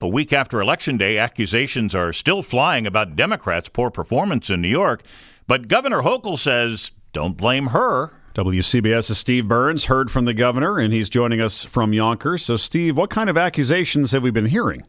A week after Election Day, accusations are still flying about Democrats' poor performance in New York. But Governor Hochul says don't blame her. WCBS's Steve Burns heard from the governor, and he's joining us from Yonkers. So, Steve, what kind of accusations have we been hearing?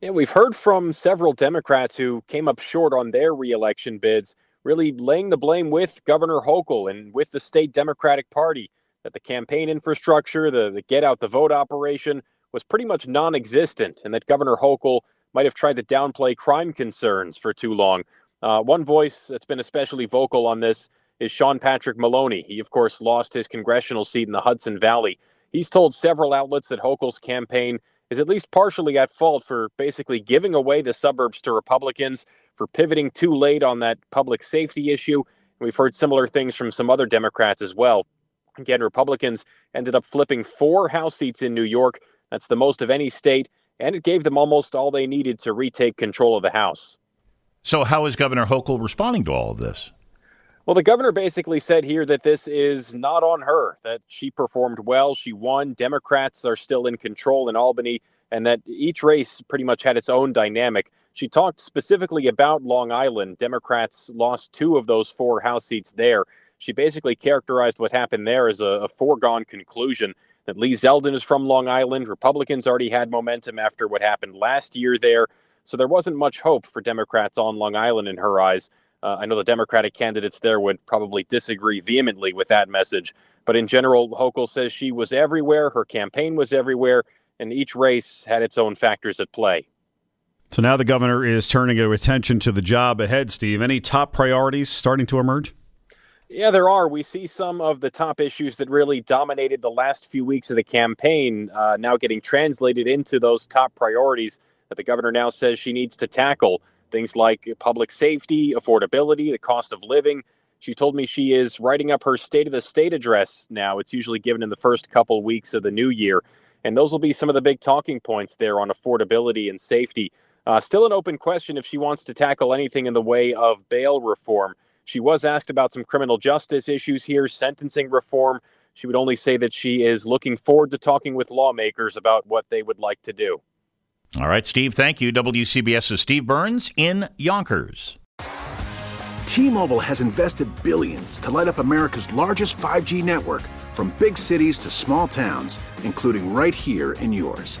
Yeah, we've heard from several Democrats who came up short on their reelection bids, really laying the blame with Governor Hochul and with the state Democratic Party that the campaign infrastructure, the, the get out the vote operation was pretty much non existent, and that Governor Hochul might have tried to downplay crime concerns for too long. Uh, one voice that's been especially vocal on this is Sean Patrick Maloney. He, of course, lost his congressional seat in the Hudson Valley. He's told several outlets that Hochul's campaign is at least partially at fault for basically giving away the suburbs to Republicans, for pivoting too late on that public safety issue. And we've heard similar things from some other Democrats as well. Again, Republicans ended up flipping four House seats in New York. That's the most of any state, and it gave them almost all they needed to retake control of the House. So, how is Governor Hochul responding to all of this? Well, the governor basically said here that this is not on her, that she performed well, she won. Democrats are still in control in Albany, and that each race pretty much had its own dynamic. She talked specifically about Long Island. Democrats lost two of those four House seats there. She basically characterized what happened there as a, a foregone conclusion that Lee Zeldin is from Long Island. Republicans already had momentum after what happened last year there. So there wasn't much hope for Democrats on Long Island in her eyes. Uh, I know the Democratic candidates there would probably disagree vehemently with that message. But in general, Hochul says she was everywhere, her campaign was everywhere, and each race had its own factors at play. So now the governor is turning her attention to the job ahead, Steve. Any top priorities starting to emerge? Yeah, there are. We see some of the top issues that really dominated the last few weeks of the campaign uh, now getting translated into those top priorities that the governor now says she needs to tackle. Things like public safety, affordability, the cost of living. She told me she is writing up her State of the State address now. It's usually given in the first couple weeks of the new year. And those will be some of the big talking points there on affordability and safety. Uh, still an open question if she wants to tackle anything in the way of bail reform. She was asked about some criminal justice issues here, sentencing reform. She would only say that she is looking forward to talking with lawmakers about what they would like to do. All right, Steve, thank you. WCBS's Steve Burns in Yonkers. T Mobile has invested billions to light up America's largest 5G network from big cities to small towns, including right here in yours.